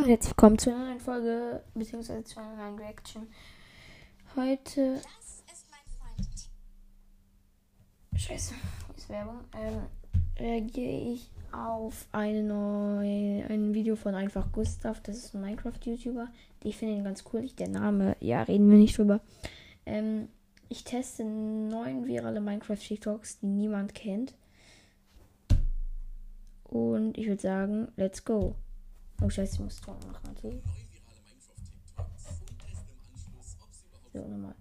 und herzlich willkommen zu einer neuen Folge, beziehungsweise zu einer neuen Reaction. Heute. Scheiße, ist Werbung. Ähm, reagiere ich auf eine neue, ein Video von einfach Gustav. Das ist ein Minecraft-YouTuber. Ich finde ihn ganz cool. Ich, der Name, ja, reden wir nicht drüber. Ähm, ich teste neun virale Minecraft-TikToks, die niemand kennt. Und ich würde sagen, let's go. Oh scheiße, ich muss Ton machen, okay. So, nochmal.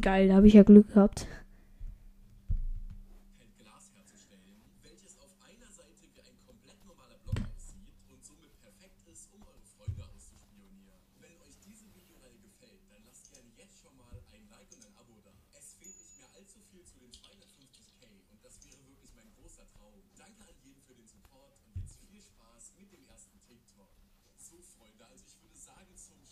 Geil, da habe ich ja Glück gehabt.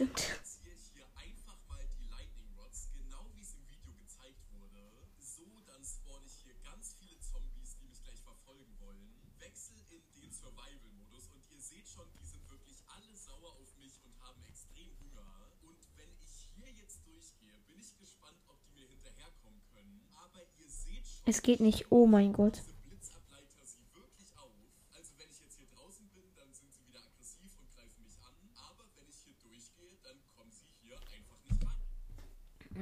stimmt. Es geht nicht. Oh mein Gott.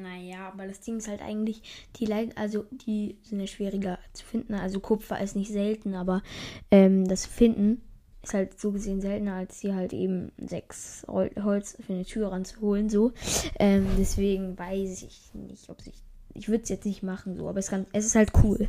Naja, aber das Ding ist halt eigentlich, die Leit also die sind ja schwieriger zu finden. Also Kupfer ist nicht selten, aber ähm, das Finden ist halt so gesehen seltener, als hier halt eben sechs Holz für eine Tür ranzuholen. So. Ähm, deswegen weiß ich nicht, ob sich ich würde es jetzt nicht machen, so, aber es, kann, es ist halt cool.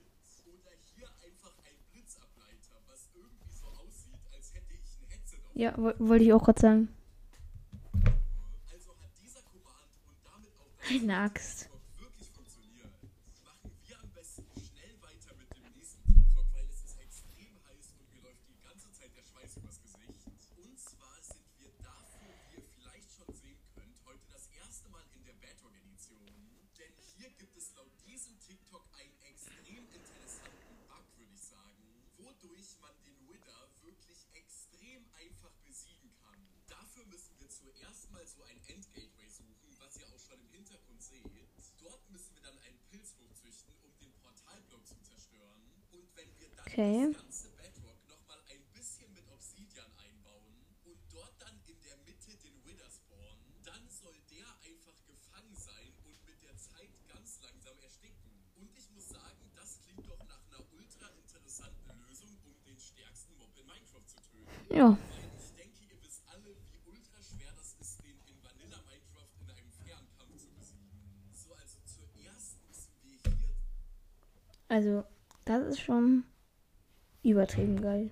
Ja, wollte ich auch gerade sagen. Eine Axt. zuerst mal so ein Endgateway suchen, was ihr auch schon im Hintergrund seht. Dort müssen wir dann einen Pilz züchten, um den Portalblock zu zerstören. Und wenn wir dann okay. das ganze Bedrock nochmal ein bisschen mit Obsidian einbauen und dort dann in der Mitte den Wither spawnen, dann soll der einfach gefangen sein und mit der Zeit ganz langsam ersticken. Und ich muss sagen, das klingt doch nach einer ultra interessanten Lösung, um den stärksten Mob in Minecraft zu töten. Ja schwer das ist, den in Vanilla Minecraft in einem fairen Kampf zu besiegen. So, also zuerst müssen wir hier Also, das ist schon übertrieben geil.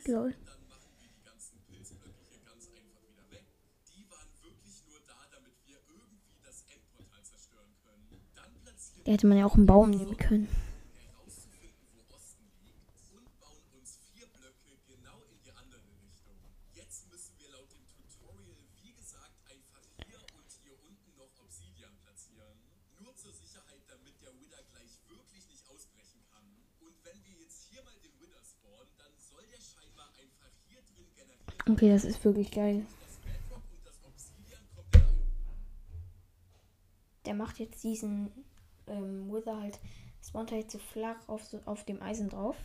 Platzieren Da hätte man ja auch einen Baum nehmen können. Okay, das ist wirklich geil. Der macht jetzt diesen ähm, Wither halt, spawnt halt so flach auf, so, auf dem Eisen drauf.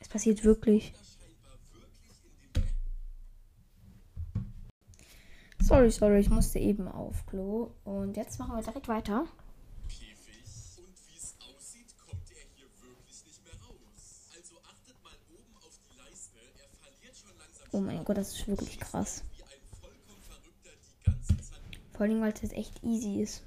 Das passiert wirklich. da scheinbar wirklich in dem Bett. Sorry, sorry, ich musste eben auf Klo. Und jetzt machen wir direkt weiter. Oh mein Gott, das ist wirklich krass. Vor allem, weil es jetzt echt easy ist.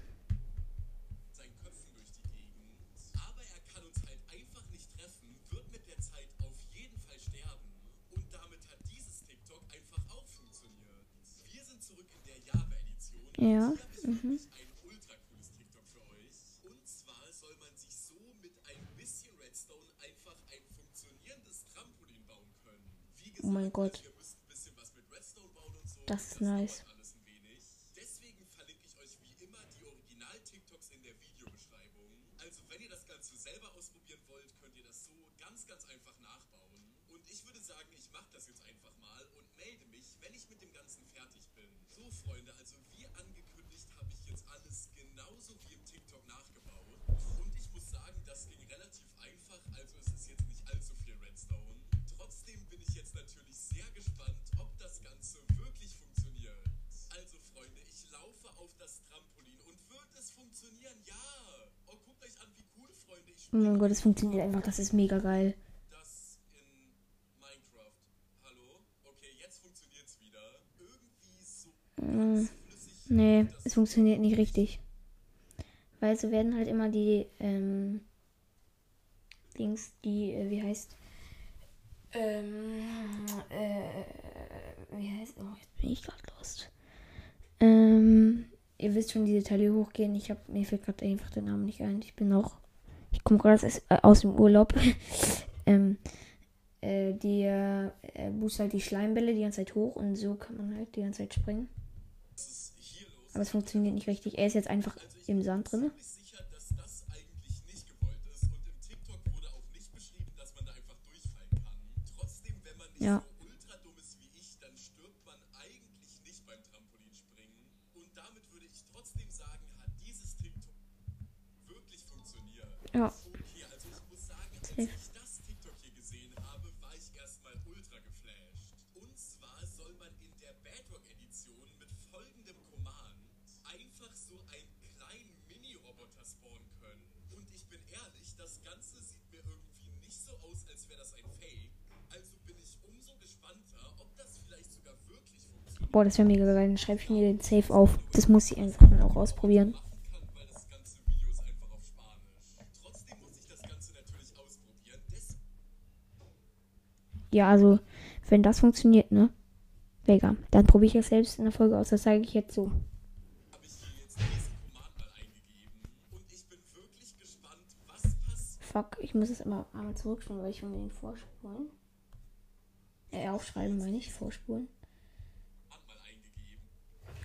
Ihr das so ganz, ganz einfach nachbauen. Und ich würde sagen, ich mache das jetzt einfach mal und melde mich, wenn ich mit dem Ganzen fertig bin. So, Freunde, also wie angekündigt habe ich jetzt alles genauso wie im TikTok nachgebaut. Und ich muss sagen, das ging relativ einfach, also es ist jetzt nicht allzu viel Redstone. Trotzdem bin ich jetzt natürlich sehr gespannt, ob das Ganze wirklich funktioniert. Also, Freunde, ich laufe auf das Trampolin und wird es funktionieren? Ja! Oh, guckt euch an, wie cool, Freunde. Ich Oh mein Gott, das funktioniert einfach. Das ist mega geil. das in Minecraft. Hallo? Okay, jetzt funktioniert's wieder. Irgendwie so Mm, flüssig. Nee, es funktioniert nicht richtig. Weil so werden halt immer die, ähm, Dings, die, äh, wie heißt, ähm, äh, wie heißt, oh, jetzt bin ich gerade lost. Ähm, ihr wisst schon, diese Teile hochgehen. Ich habe mir fällt gerade einfach der Name nicht ein. Ich bin noch, ich komme gerade äh, aus dem Urlaub. ähm, äh, die äh, boost halt die Schleimbälle die ganze Zeit hoch und so kann man halt die ganze Zeit springen. Aber es funktioniert nicht richtig. Er ist jetzt einfach im Sand drin. ziemlich sicher, dass das eigentlich nicht gewollt ist. Und im TikTok wurde auch nicht beschrieben, dass man da einfach durchfallen kann. Trotzdem, wenn man nicht Ja. so ultra dumm ist wie ich, dann stirbt man eigentlich nicht beim Trampolinspringen. Und damit würde ich trotzdem sagen, hat dieses TikTok wirklich funktioniert. Ja. So einen kleinen Mini-Roboter spawnen können. Und ich bin ehrlich, das Ganze sieht mir irgendwie nicht so aus, als wäre das ein Fake. Also bin ich umso gespannter, ob das vielleicht sogar wirklich funktioniert. Boah, das wäre mega geil. Dann schreibe ich mir den Safe auf. Das muss ich einfach dann auch ausprobieren. Ja, also, wenn das funktioniert, ne? Mega. Dann probiere ich das selbst in der Folge aus. Das zeige ich jetzt so. Fuck, ich muss es immer einmal zurückspulen, weil ich will mir den vorspulen. Äh, aufschreiben, meine ich. Vorspulen.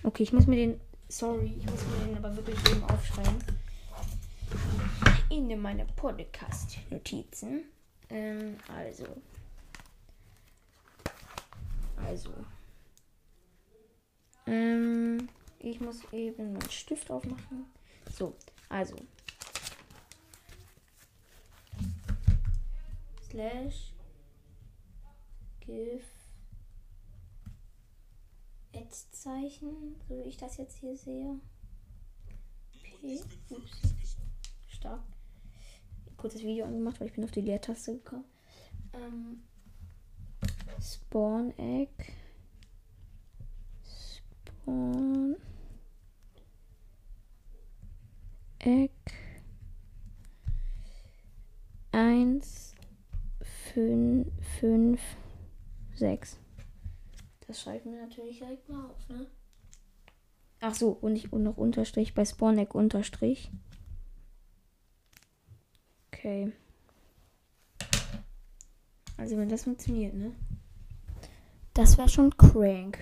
Okay, ich muss mir den. Sorry, ich muss mir den aber wirklich eben aufschreiben. In meine Podcast-Notizen. Ähm, also. Also. Ähm, ich muss eben meinen Stift aufmachen. So, also. Slash. Give. Ad-Zeichen, so wie ich das jetzt hier sehe. P. Ups. Stark. Kurzes Video angemacht, weil ich bin auf die Leertaste gekommen. Ähm, Spawn Egg. Spawn Egg. 1, 5, 5, 6. Das schreiben wir natürlich direkt mal auf, ne? Ach so, und ich und noch Unterstrich bei Spawn Egg Unterstrich. Okay. Also wenn das funktioniert, ne? Das wäre schon crank.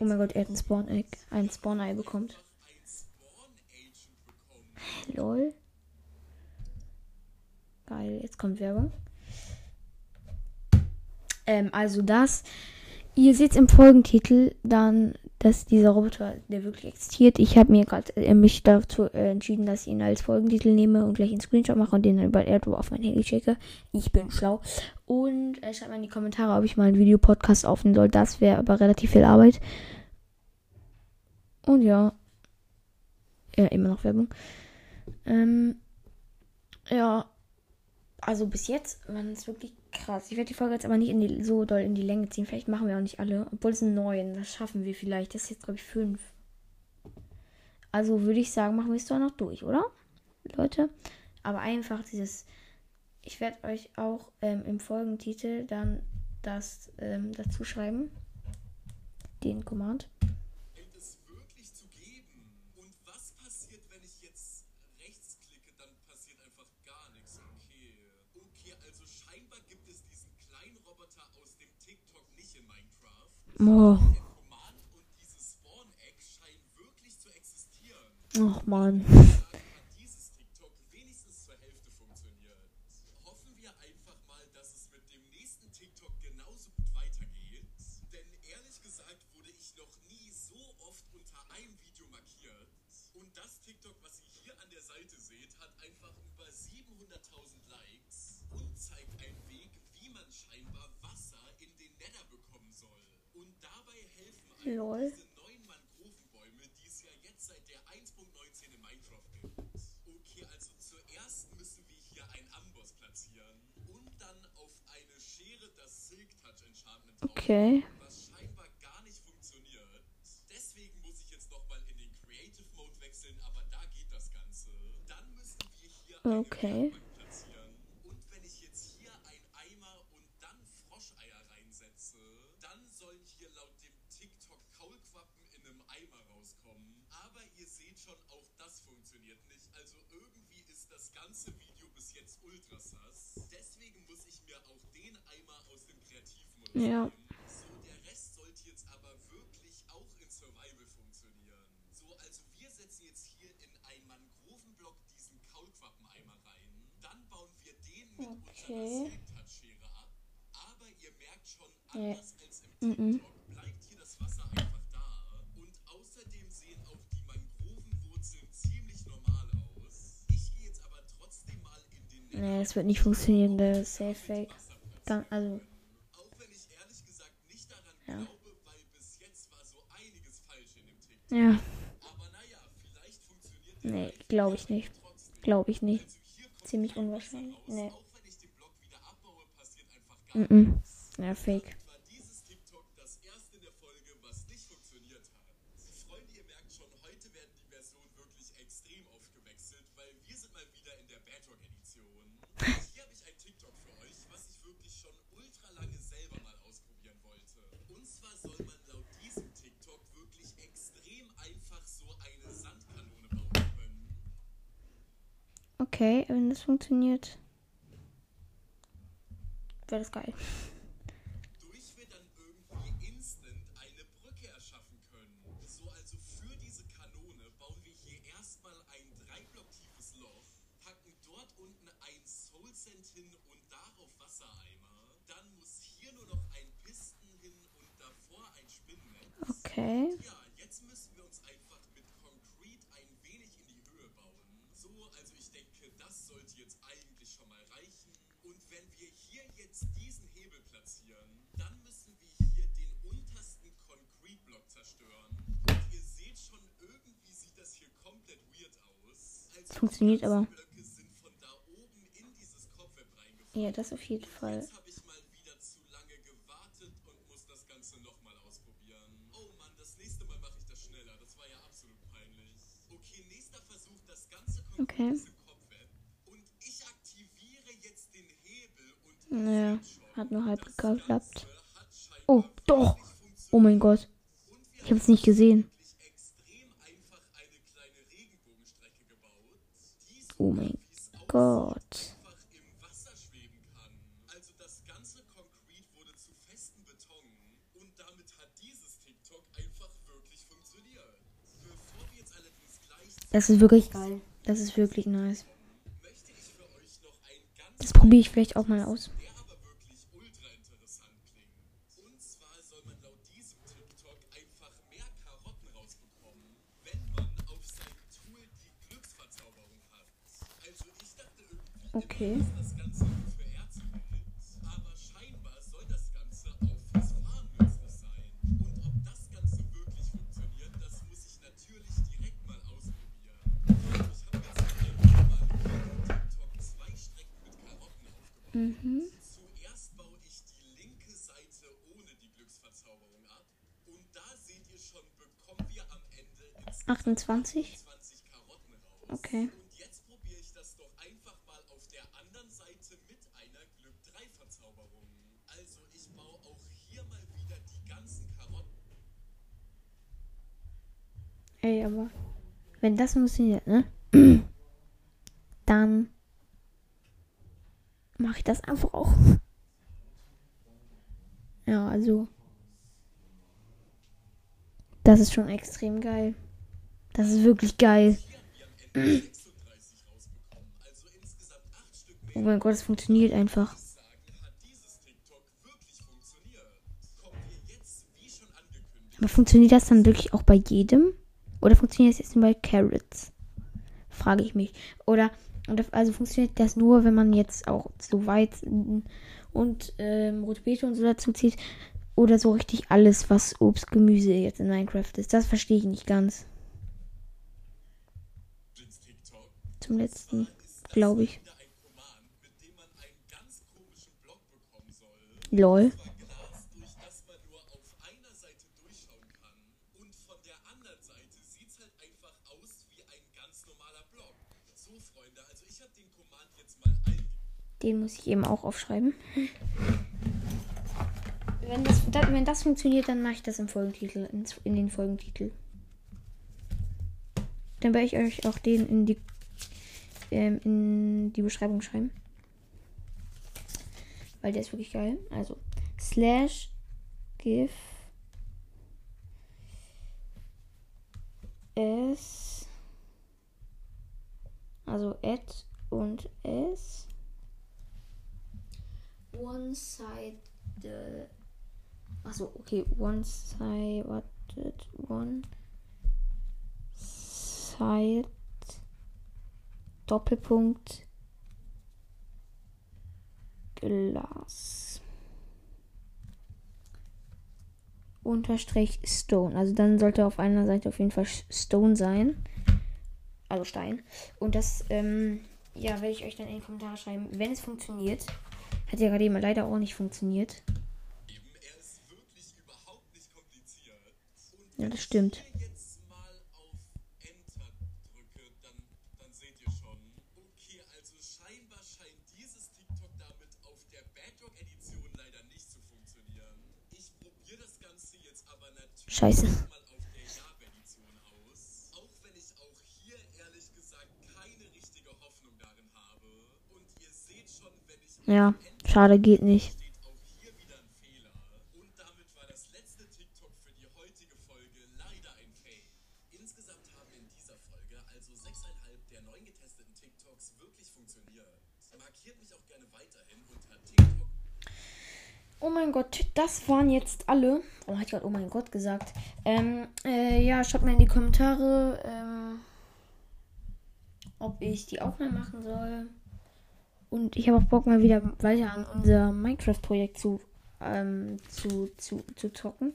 Oh mein Gott, er hat ein Spawn Egg, ein Spawn Ei bekommt. Lol. Geil, jetzt kommt Werbung. Ähm, also das. Ihr seht im Folgentitel dann, dass dieser Roboter, der wirklich existiert. Ich habe mir gerade äh, mich dazu äh, entschieden, dass ich ihn als Folgentitel nehme und gleich einen Screenshot mache und den dann über AirDrop auf mein Handy schicke. Ich bin schlau. Und äh, schreibt mal in die Kommentare, ob ich mal einen Videopodcast aufnehmen soll. Das wäre aber relativ viel Arbeit. Und ja. Ja, immer noch Werbung. Ähm, ja, also bis jetzt waren es wirklich krass. Ich werde die Folge jetzt aber nicht die, so doll in die Länge ziehen. Vielleicht machen wir auch nicht alle. Obwohl es sind neun. Das schaffen wir vielleicht. Das ist jetzt, glaube ich, fünf. Also würde ich sagen, machen wir es doch noch durch, oder? Leute. Aber einfach dieses. Ich werde euch auch ähm, im Folgentitel dann das ähm, dazu schreiben. Den Command. Weg, wie man scheinbar Wasser in den Nether bekommen soll. Und dabei helfen einem Lol. diese neuen Mangrovenbäume, die es ja jetzt seit der 1.19 in Minecraft gibt. Okay, also zuerst müssen wir hier ein Amboss platzieren und dann auf eine Schere das Silk Touch Enchantment drauf, Okay. was scheinbar gar nicht funktioniert. Deswegen muss ich jetzt nochmal in den Creative Mode wechseln, aber da geht das Ganze. Dann müssen wir hier Okay. Schon, auch das funktioniert nicht. Also irgendwie ist das ganze Video bis jetzt ultra sass. Deswegen muss ich mir auch den Eimer aus dem Kreativmodus Ja. nehmen. So, der Rest sollte jetzt aber wirklich auch in Survival funktionieren. So, also wir setzen jetzt hier in einen Mangrovenblock diesen Kaulquappeneimer rein. Dann bauen wir den mit Okay. unserer Silk-Touch-Schere ab. Aber ihr merkt schon, anders als im TikTok bleibt hier Nee, das wird nicht funktionieren. Der safe fake. Dann, also, Ja. ja. Nee, glaube ich nicht. Glaube ich nicht. Ziemlich unwahrscheinlich. Nee. Wenn ich den Okay, wenn das funktioniert, wäre das geil. Durch wir dann irgendwie instant eine Brücke erschaffen können. So also für diese Kanone bauen wir hier erstmal ein dreiblock Loch, packen dort unten ein Soul hin und darauf Wassereimer. Dann muss hier nur noch ein Pisten hin und davor ein Spinnennetz. Okay. Ja, also ich denke, das sollte jetzt eigentlich schon mal reichen. Und wenn wir hier jetzt diesen Hebel platzieren, dann müssen wir hier den untersten Concrete-Block zerstören. Und ihr seht schon, irgendwie sieht das hier komplett weird aus. Also Funktioniert aber. Blöcke sind von da oben in dieses Kopfweb reingefallen. Ja, das auf jeden Fall. Jetzt habe ich mal wieder zu lange gewartet und muss das Ganze nochmal ausprobieren. Oh Mann, das nächste Mal mache ich das schneller. Das war ja absolut peinlich. Okay, nächster Versuch, das Ganze kommt Okay. aus dem Kopfweb. Und ich aktiviere jetzt den Hebel und ihr Naja, hat nur halb geklappt. Oh, doch. Oh mein Gott. Und wir Ich habe es nicht gesehen. wirklich extrem einfach eine kleine Regenbogenstrecke gebaut, die so Oh mein wie es aussieht, Gott. einfach im Wasser schweben kann. Also das ganze Concrete wurde zu festem Beton und damit hat dieses TikTok einfach wirklich funktioniert. Bevor wir jetzt allerdings gleich Das ist wirklich geil. Das ist wirklich nice. Das probiere ich vielleicht auch mal aus. der Mhm. Zuerst baue ich die linke Seite ohne die Glücksverzauberung ab. Und da seht ihr schon, bekommen wir am Ende insgesamt 28. 20 Karotten raus. Okay. Und jetzt probiere ich das doch einfach mal auf der anderen Seite mit einer Glück 3 Verzauberung. Also ich baue auch hier mal wieder die ganzen Karotten. Ey, aber wenn das funktioniert, ne? Dann mache ich das einfach auch. Ja, also. Das ist schon extrem geil. Das ist wirklich geil. Hier haben wir am Ende 36 rausbekommen. Insgesamt 8 Stück mehr. Oh mein Gott, es funktioniert einfach. Aber funktioniert das dann wirklich auch bei jedem? Oder funktioniert das jetzt nur bei Carrots? Frage ich mich. Oder also funktioniert das nur, wenn man jetzt auch so Weizen und ähm, rote Beete und so dazu zieht? Oder so richtig alles, was Obst, Gemüse jetzt in Minecraft ist? Das verstehe ich nicht ganz. Zum letzten, glaube ich. Lol. Es also den muss ich eben auch aufschreiben. Wenn das, da, wenn das funktioniert, dann mache ich das im Folgentitel, in den Folgentitel. Dann werde ich euch auch den in die, ähm, in die Beschreibung schreiben. Weil der ist wirklich geil. Also, slash gif s also add und s one side Achso, okay, one side wartet one side Doppelpunkt Glas Unterstrich Stone. Also dann sollte auf einer Seite auf jeden Fall Stone sein. Also Stein. Und das, ähm, ja, werde ich euch dann in die Kommentare schreiben, wenn es funktioniert. Hat ja gerade eben leider auch nicht funktioniert. Er Ja, das stimmt. wenn weiterhin unter TikTok. Oh mein Gott, das waren jetzt alle. Oh, hat gerade oh mein Gott gesagt. Ähm, äh, ja, schreibt mir in die Kommentare, ähm, ob ich die Aufnahme machen soll. Und ich habe auch Bock mal wieder weiter an unser Minecraft-Projekt zu, ähm, zu, zu, zu zocken.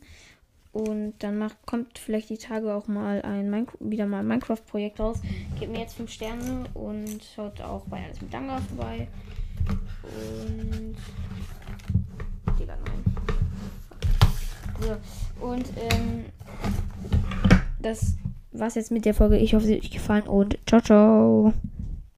Und dann macht, kommt vielleicht die Tage auch mal ein wieder mal ein Minecraft-Projekt raus. Gebt mir jetzt 5 Sterne und schaut auch bei alles mit Danga vorbei. Und. Digga, nein. So, und ähm, das war's jetzt mit der Folge. Ich hoffe, sie hat euch gefallen und ciao, ciao.